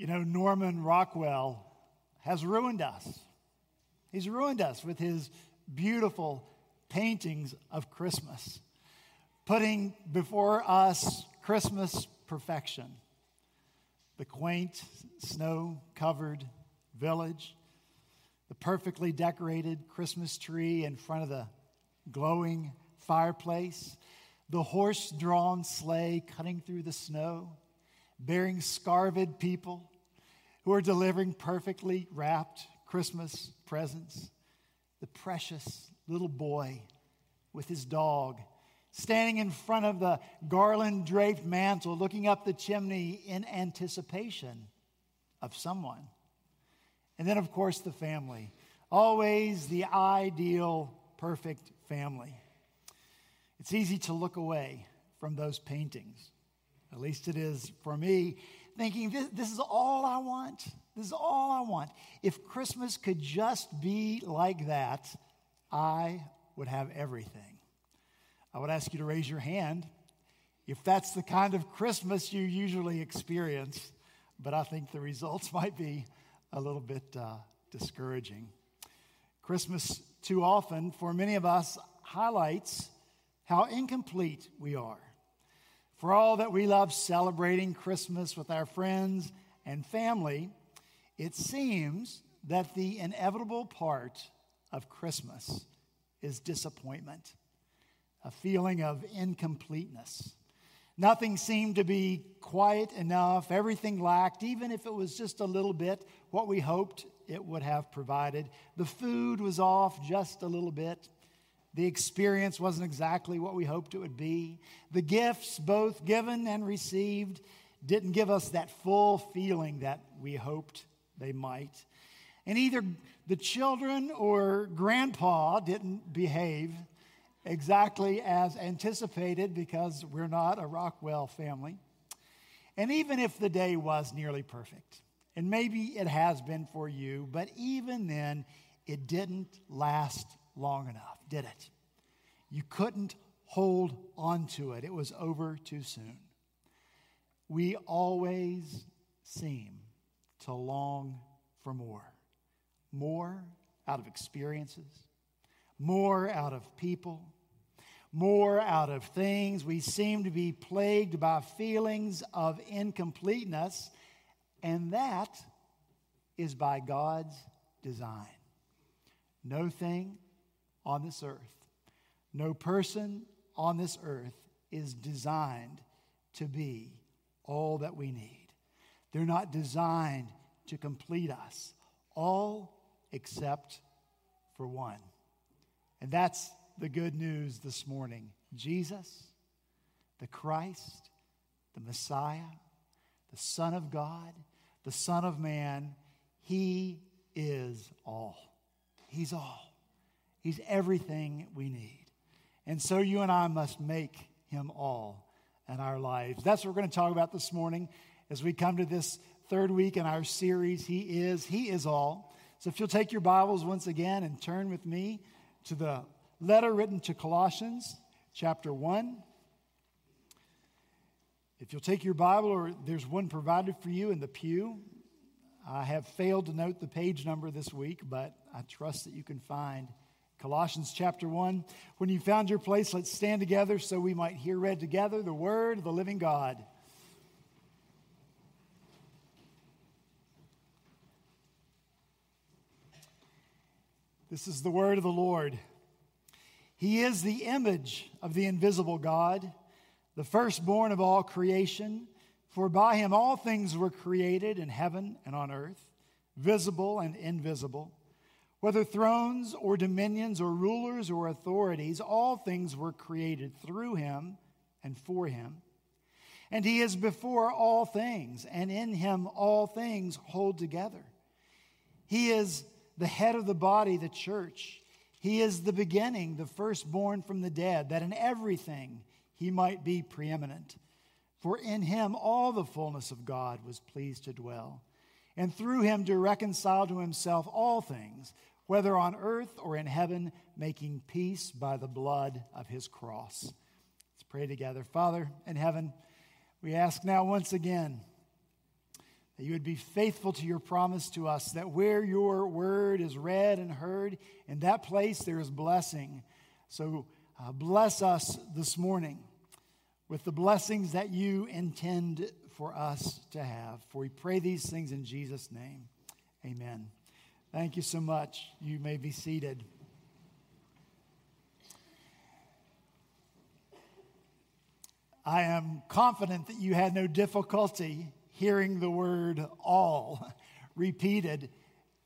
You know, Norman Rockwell has ruined us. He's ruined us with his beautiful paintings of Christmas, putting before us Christmas perfection. The quaint, snow covered village, the perfectly decorated Christmas tree in front of the glowing fireplace, the horse drawn sleigh cutting through the snow, bearing scarved people who are delivering perfectly wrapped Christmas presents, the precious little boy with his dog standing in front of the garland draped mantel, looking up the chimney in anticipation of someone. And then, of course, the family. Always the ideal, perfect family. It's easy to look away from those paintings. At least it is for me, thinking this, this is all I want. This is all I want. If Christmas could just be like that, I would have everything. I would ask you to raise your hand if that's the kind of Christmas you usually experience, but I think the results might be a little bit uh, discouraging. Christmas, too often, for many of us, highlights how incomplete we are. For all that we love celebrating Christmas with our friends and family, it seems that the inevitable part of Christmas is disappointment, a feeling of incompleteness. Nothing seemed to be quiet enough. Everything lacked, even if it was just a little bit, what we hoped it would have provided. The food was off just a little bit. The experience wasn't exactly what we hoped it would be. The gifts, both given and received, didn't give us that full feeling that we hoped they might. And either the children or grandpa didn't behave exactly as anticipated because we're not a Rockwell family. And even if the day was nearly perfect, and maybe it has been for you, but even then, it didn't last long enough, did it? You couldn't hold on to it, it was over too soon. We always seem to long for more more out of experiences, more out of people, more out of things. We seem to be plagued by feelings of incompleteness, and that is by God's design. No thing on this earth, no person on this earth is designed to be all that we need. They're not designed to complete us, all except for one. And that's the good news this morning Jesus, the Christ, the Messiah, the Son of God, the Son of Man, He is all. He's all. He's everything we need. And so you and I must make Him all in our lives. That's what we're going to talk about this morning as we come to this third week in our series, He is, He is all. So if you'll take your Bibles once again and turn with me to the letter written to Colossians, chapter 1. If you'll take your Bible, or there's one provided for you in the pew. I have failed to note the page number this week, but I trust that you can find Colossians chapter 1. When you found your place, let's stand together so we might hear read together the word of the living God. This is the word of the Lord. He is the image of the invisible God, the firstborn of all creation. For by him all things were created in heaven and on earth, visible and invisible. Whether thrones or dominions or rulers or authorities, all things were created through him and for him. And he is before all things, and in him all things hold together. He is the head of the body, the church. He is the beginning, the firstborn from the dead, that in everything he might be preeminent. For in him all the fullness of God was pleased to dwell, and through him to reconcile to himself all things, whether on earth or in heaven, making peace by the blood of his cross. Let's pray together. Father in heaven, we ask now once again that you would be faithful to your promise to us, that where your word is read and heard, in that place there is blessing. So uh, bless us this morning with the blessings that you intend for us to have. For we pray these things in Jesus' name. Amen. Thank you so much. You may be seated. I am confident that you had no difficulty hearing the word all repeated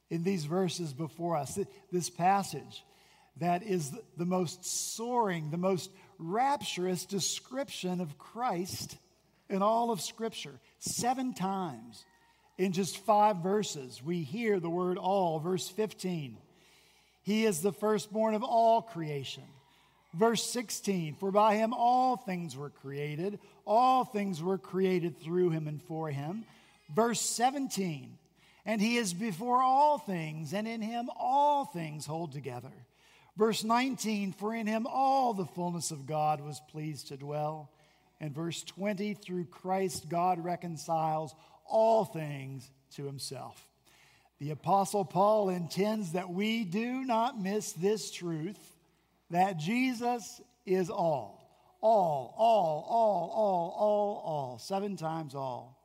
in these verses before us. This passage that is the most soaring, the most rapturous description of Christ in all of Scripture. Seven times in just five verses, we hear the word all. Verse 15, He is the firstborn of all creation. Verse 16, for by him all things were created, all things were created through him and for him. Verse 17, and he is before all things, and in him all things hold together. Verse 19, for in him all the fullness of God was pleased to dwell. And verse 20, through Christ, God reconciles all things to himself. The Apostle Paul intends that we do not miss this truth that Jesus is all. All, all, all, all, all, all. Seven times all.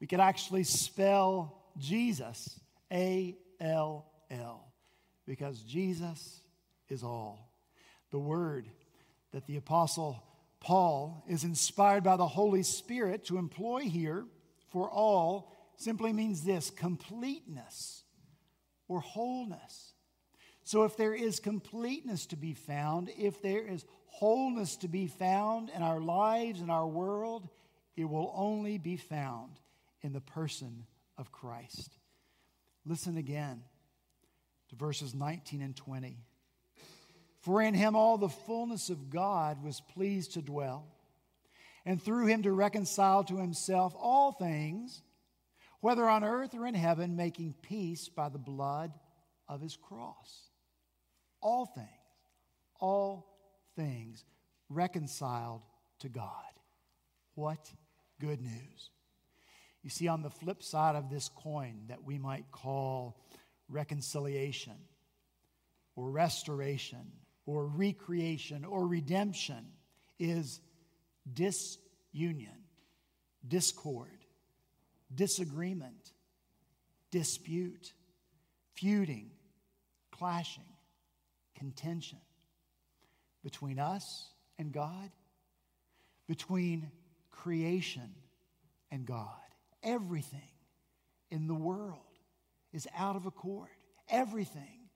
We could actually spell Jesus A L L because Jesus is all. The word that the Apostle Paul is inspired by the Holy Spirit to employ here for all simply means this completeness or wholeness. So, if there is completeness to be found, if there is wholeness to be found in our lives, in our world, it will only be found in the person of Christ. Listen again to verses 19 and 20. For in him all the fullness of God was pleased to dwell, and through him to reconcile to himself all things, whether on earth or in heaven, making peace by the blood of his cross all things, all things reconciled to God. What good news. You see, on the flip side of this coin that we might call reconciliation or restoration or recreation or redemption is disunion, discord, disagreement, dispute, feuding, clashing contention between us and God, between creation and God. Everything in the world is out of accord. Everything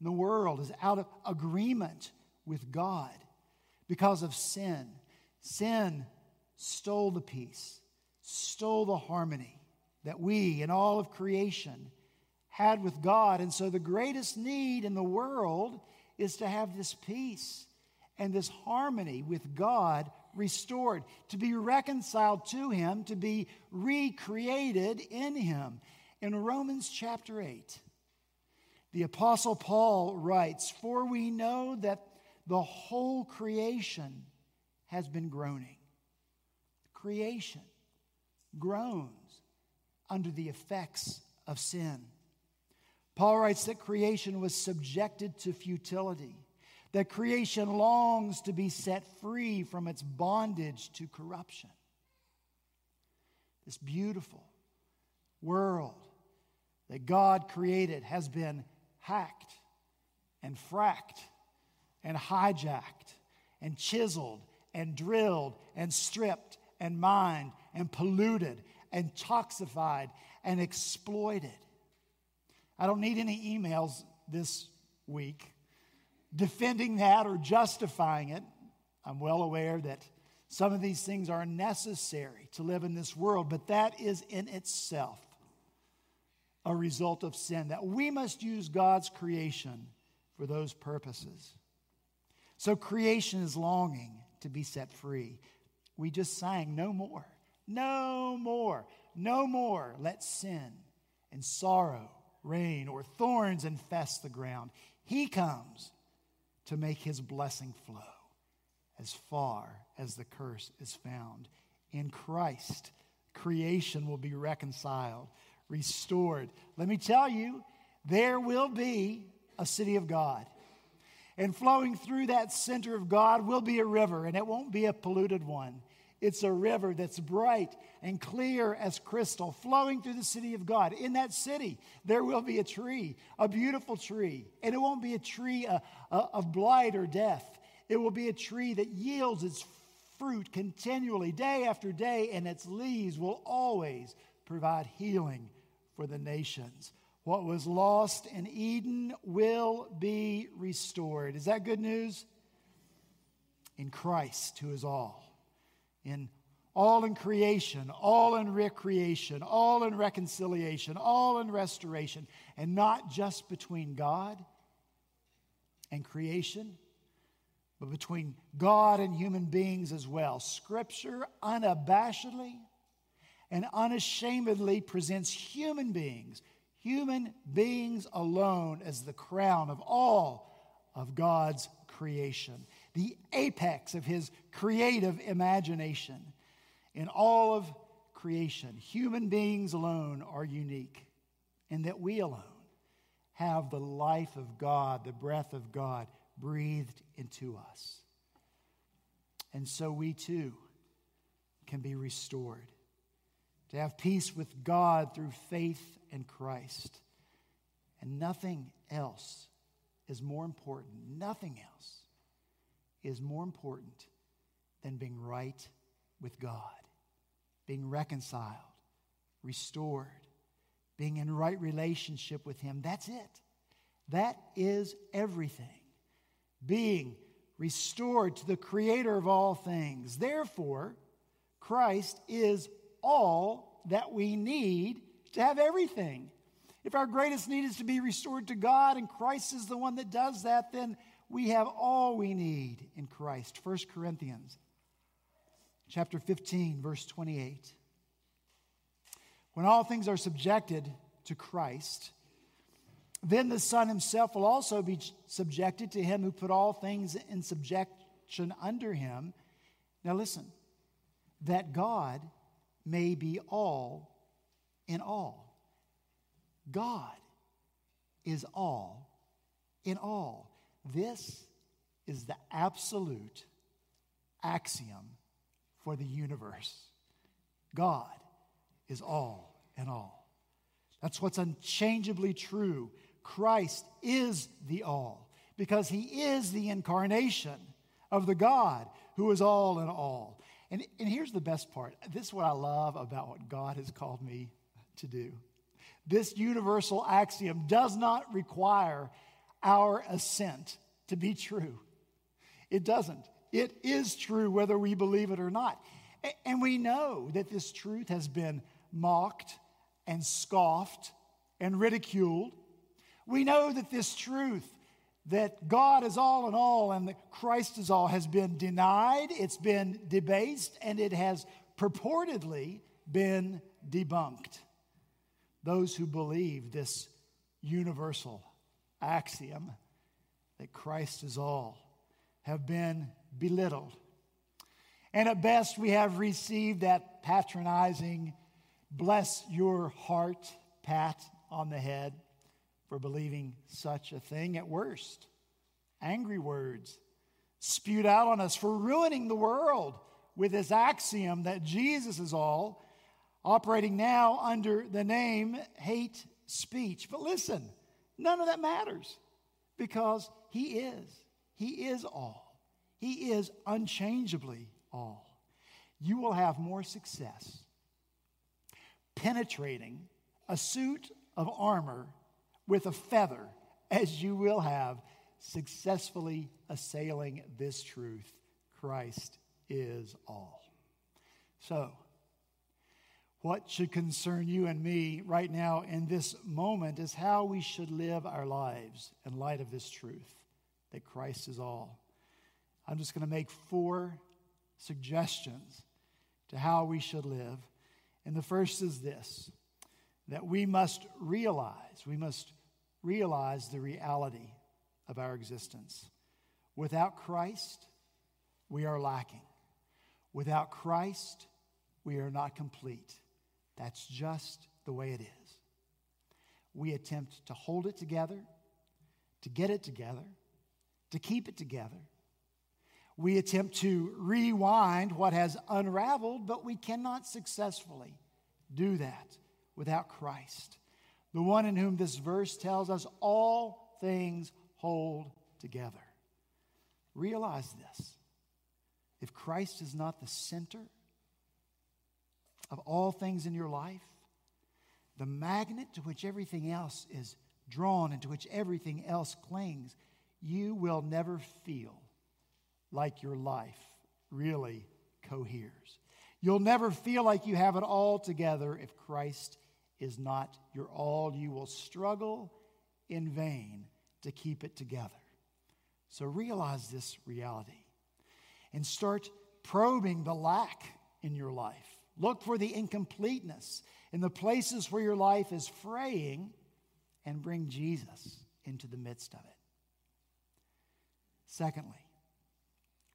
in the world is out of agreement with God because of sin. Sin stole the peace, stole the harmony that we and all of creation had with God. And so the greatest need in the world is to have this peace and this harmony with God restored, to be reconciled to Him, to be recreated in Him. In Romans chapter 8, the Apostle Paul writes, For we know that the whole creation has been groaning. Creation groans under the effects of sin. Paul writes that creation was subjected to futility, that creation longs to be set free from its bondage to corruption. This beautiful world that God created has been hacked and fracked and hijacked and chiseled and drilled and stripped and mined and polluted and toxified and exploited. I don't need any emails this week defending that or justifying it. I'm well aware that some of these things are necessary to live in this world, but that is in itself a result of sin, that we must use God's creation for those purposes. So creation is longing to be set free. We just sang, No more, no more, no more. Let sin and sorrow reign or thorns infest the ground. He comes to make his blessing flow as far as the curse is found. In Christ, creation will be reconciled, restored. Let me tell you, there will be a city of God. And flowing through that center of God will be a river, and it won't be a polluted one. It's a river that's bright and clear as crystal, flowing through the city of God. In that city, there will be a tree, a beautiful tree. And it won't be a tree uh, uh, of blight or death. It will be a tree that yields its fruit continually, day after day, and its leaves will always provide healing for the nations. What was lost in Eden will be restored. Is that good news? In Christ, who is all in all in creation, all in recreation, all in reconciliation, all in restoration, and not just between God and creation, but between God and human beings as well. Scripture unabashedly and unashamedly presents human beings, human beings alone, as the crown of all of God's creation the apex of his creative imagination. In all of creation, human beings alone are unique, and that we alone have the life of God, the breath of God breathed into us. And so we too can be restored, to have peace with God through faith in Christ. And nothing else is more important, nothing else is more important than being right with God, being reconciled, restored, being in right relationship with Him. That's it. That is everything. Being restored to the Creator of all things. Therefore, Christ is all that we need to have everything. If our greatest need is to be restored to God and Christ is the one that does that, then we have all we need in Christ. 1 Corinthians chapter 15 verse 28. When all things are subjected to Christ, then the Son himself will also be subjected to him who put all things in subjection under him. Now listen, that God may be all in all. God is all in all. This is the absolute axiom for the universe God is all and all. That's what's unchangeably true. Christ is the all because he is the incarnation of the God who is all in all. And, and here's the best part this is what I love about what God has called me to do. This universal axiom does not require our assent to be true. It doesn't. It is true whether we believe it or not. And we know that this truth has been mocked and scoffed and ridiculed. We know that this truth, that God is all in all and that Christ is all, has been denied, it's been debased, and it has purportedly been debunked. Those who believe this universal axiom that Christ is all have been belittled. And at best, we have received that patronizing, bless your heart pat on the head for believing such a thing. At worst, angry words spewed out on us for ruining the world with this axiom that Jesus is all, operating now under the name hate speech. But listen, None of that matters because He is. He is all. He is unchangeably all. You will have more success penetrating a suit of armor with a feather as you will have successfully assailing this truth Christ is all. So, what should concern you and me right now in this moment is how we should live our lives in light of this truth that Christ is all. I'm just going to make four suggestions to how we should live. And the first is this that we must realize, we must realize the reality of our existence. Without Christ, we are lacking. Without Christ, we are not complete. That's just the way it is. We attempt to hold it together, to get it together, to keep it together. We attempt to rewind what has unraveled, but we cannot successfully do that without Christ, the one in whom this verse tells us all things hold together. Realize this. If Christ is not the center of all things in your life, the magnet to which everything else is drawn and to which everything else clings, you will never feel like your life really coheres. You'll never feel like you have it all together if Christ is not your all. You will struggle in vain to keep it together. So realize this reality and start probing the lack in your life. Look for the incompleteness in the places where your life is fraying and bring Jesus into the midst of it. Secondly,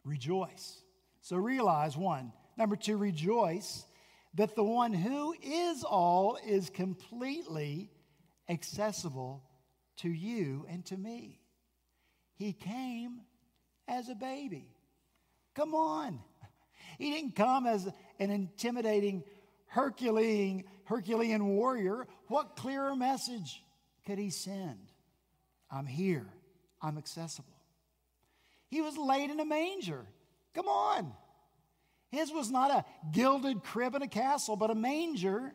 rejoice. So realize one, Number two, rejoice that the one who is all is completely accessible to you and to me. He came as a baby. Come on. He didn't come as an intimidating Herculean, Herculean warrior. What clearer message could he send? I'm here. I'm accessible. He was laid in a manger. Come on. His was not a gilded crib in a castle, but a manger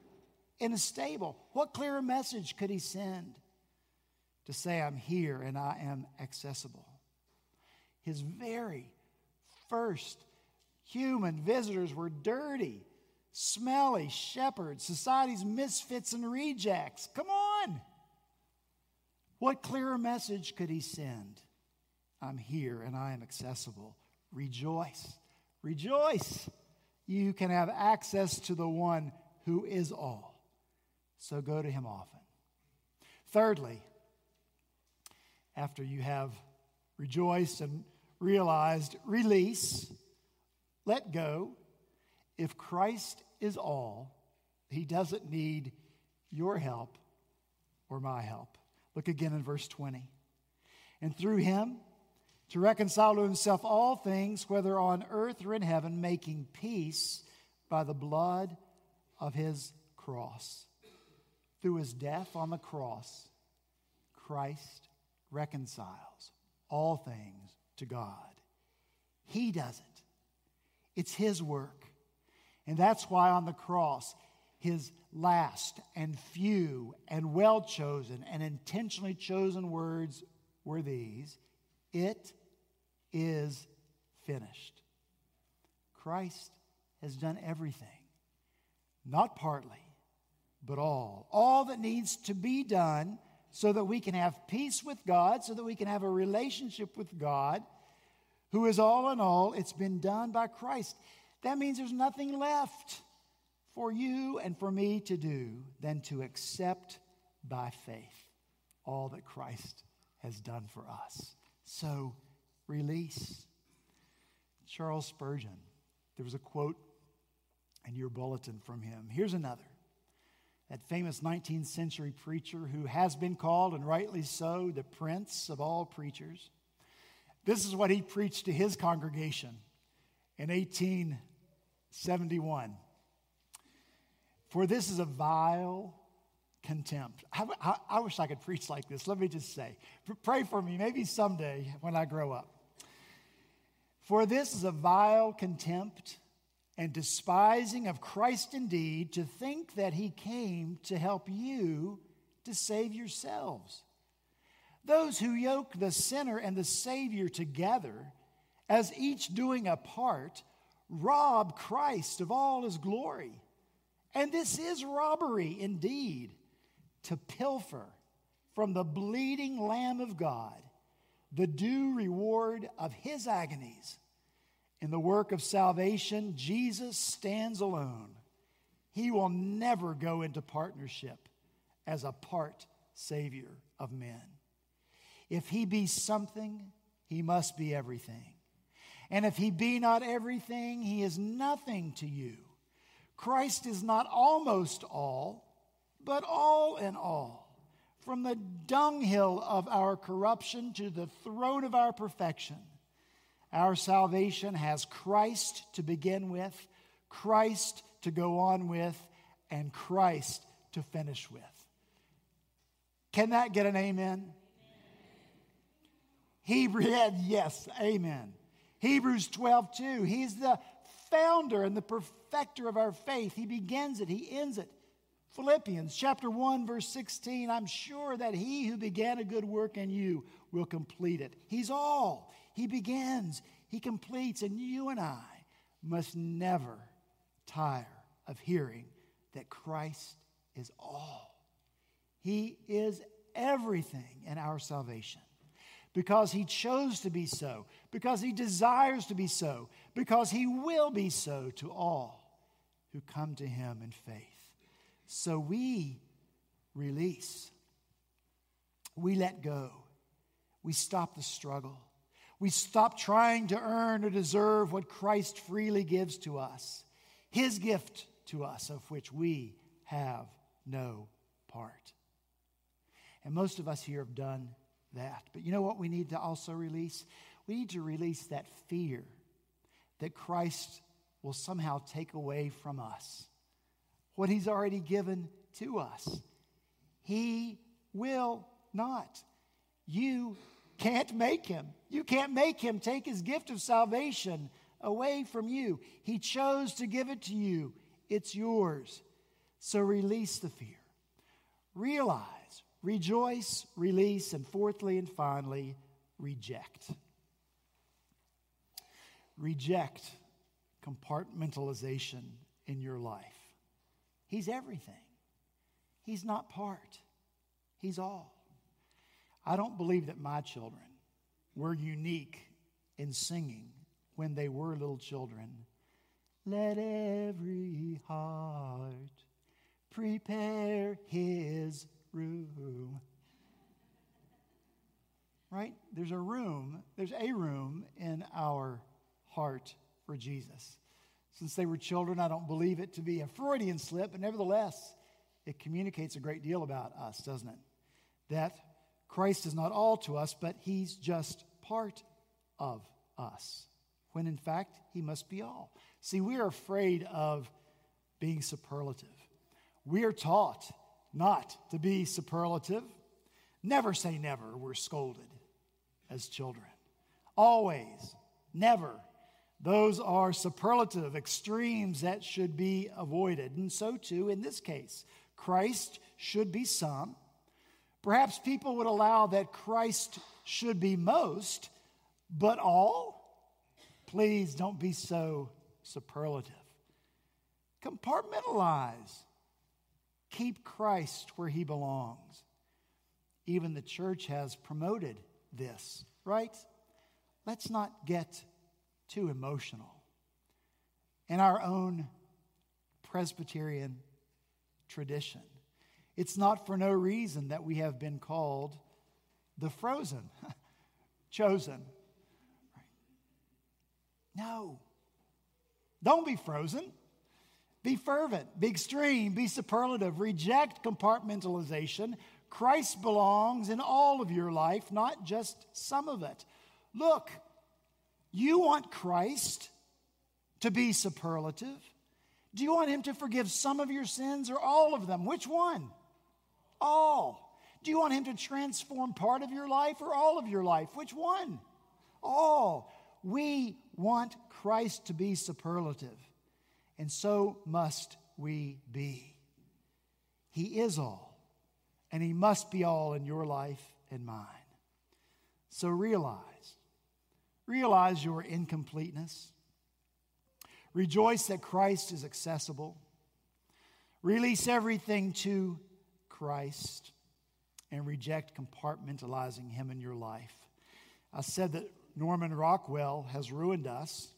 in a stable. What clearer message could he send to say, I'm here and I am accessible? His very first human visitors were dirty, smelly shepherds, society's misfits and rejects. Come on. What clearer message could he send? I'm here and I am accessible. Rejoice. Rejoice. You can have access to the one who is all. So go to him often. Thirdly, after you have rejoiced and realized, release, let go. If Christ is all, he doesn't need your help or my help. Look again in verse 20. And through him, to reconcile to himself all things, whether on earth or in heaven, making peace by the blood of his cross. Through his death on the cross, Christ reconciles all things to God. He does it, it's his work. And that's why on the cross, his last and few and well chosen and intentionally chosen words were these It is finished. Christ has done everything, not partly, but all. All that needs to be done so that we can have peace with God, so that we can have a relationship with God, who is all in all. It's been done by Christ. That means there's nothing left for you and for me to do than to accept by faith all that Christ has done for us. So, release. Charles Spurgeon, there was a quote in your bulletin from him. Here's another. That famous 19th century preacher who has been called, and rightly so, the prince of all preachers. This is what he preached to his congregation in 1871. For this is a vile contempt. I, I, I, wish I could preach like this. Let me just say, pray for me, maybe someday when I grow up. For this is a vile contempt and despising of Christ indeed to think that he came to help you to save yourselves. Those who yoke the sinner and the Savior together, as each doing a part, rob Christ of all his glory. And this is robbery indeed, to pilfer from the bleeding Lamb of God the due reward of his agonies. In the work of salvation, Jesus stands alone. He will never go into partnership as a part Savior of men. If he be something, he must be everything. And if he be not everything, he is nothing to you. Christ is not almost all, but all in all. From the dunghill of our corruption to the throne of our perfection. Our salvation has Christ to begin with, Christ to go on with, and Christ to finish with. Can that get an amen? Hebrew, yes, amen. Hebrews 12, 2. He's the founder and the perfecter of our faith. He begins it, he ends it. Philippians chapter 1, verse 16. I'm sure that he who began a good work in you will complete it. He's all. He begins, he completes, and you and I must never tire of hearing that Christ is all. He is everything in our salvation because he chose to be so, because he desires to be so, because he will be so to all who come to him in faith. So we release, we let go, we stop the struggle, we stop trying to earn or deserve what Christ freely gives to us, his gift to us, of which we have no part. And most of us here have done that. But you know what we need to also release? We need to release that fear that Christ will somehow take away from us what he's already given to us. He will not. You can't make him. You can't make him take his gift of salvation away from you. He chose to give it to you, it's yours. So release the fear. Realize rejoice, release, and fourthly and finally, reject. Reject compartmentalization in your life. He's everything, He's not part, He's all. I don't believe that my children were unique in singing when they were little children. Let every heart prepare his room. Right? There's a room, there's a room in our heart for Jesus. Since they were children, I don't believe it to be a Freudian slip, but nevertheless, it communicates a great deal about us, doesn't it? That Christ is not all to us, but he's just part of us, when in fact, he must be all. See, we are afraid of being superlative. We are taught not to be superlative. Never say never, we're scolded as children. Always, never. Those are superlative extremes that should be avoided. And so, too, in this case, Christ should be some. Perhaps people would allow that Christ should be most, but all? Please don't be so superlative. Compartmentalize. Keep Christ where he belongs. Even the church has promoted this, right? Let's not get too emotional. In our own Presbyterian tradition, it's not for no reason that we have been called the frozen, chosen. No. Don't be frozen. Be fervent, be extreme, be superlative. Reject compartmentalization. Christ belongs in all of your life, not just some of it. Look, you want Christ to be superlative? Do you want Him to forgive some of your sins or all of them? Which one? All. Do you want Him to transform part of your life or all of your life? Which one? All. We want Christ to be superlative and so must we be. He is all, and He must be all in your life and mine. So realize, realize your incompleteness. Rejoice that Christ is accessible. Release everything to Christ and reject compartmentalizing Him in your life. I said that Norman Rockwell has ruined us.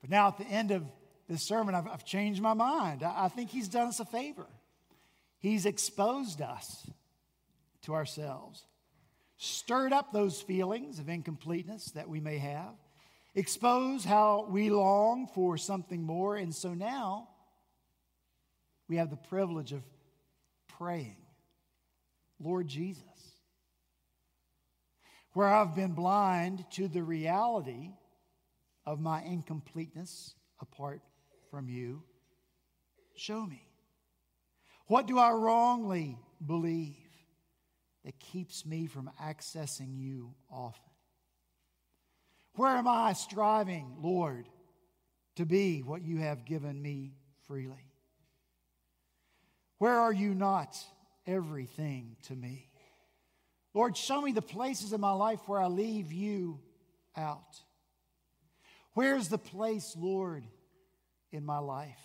But now at the end of this sermon, I've, I've changed my mind. I, I think he's done us a favor. He's exposed us to ourselves, stirred up those feelings of incompleteness that we may have, expose how we long for something more. And so now we have the privilege of praying, Lord Jesus, where I've been blind to the reality of my incompleteness apart from you, show me. What do I wrongly believe that keeps me from accessing you often? Where am I striving, Lord, to be what you have given me freely? Where are you not everything to me? Lord, show me the places in my life where I leave you out. Where's the place, Lord, in my life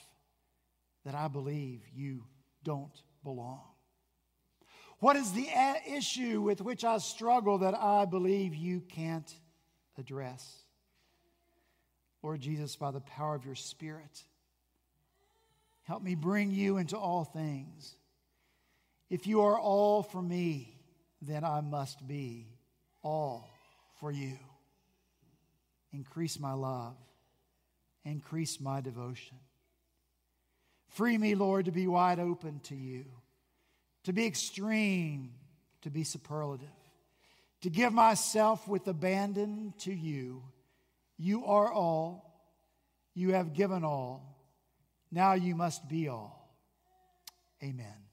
that I believe you don't belong? What is the issue with which I struggle that I believe you can't address. Lord Jesus, by the power of your Spirit, help me bring you into all things. If you are all for me, then I must be all for you. Increase my love, increase my devotion. Free me, Lord, to be wide open to you, to be extreme, to be superlative to give myself with abandon to you. You are all. You have given all. Now you must be all. Amen.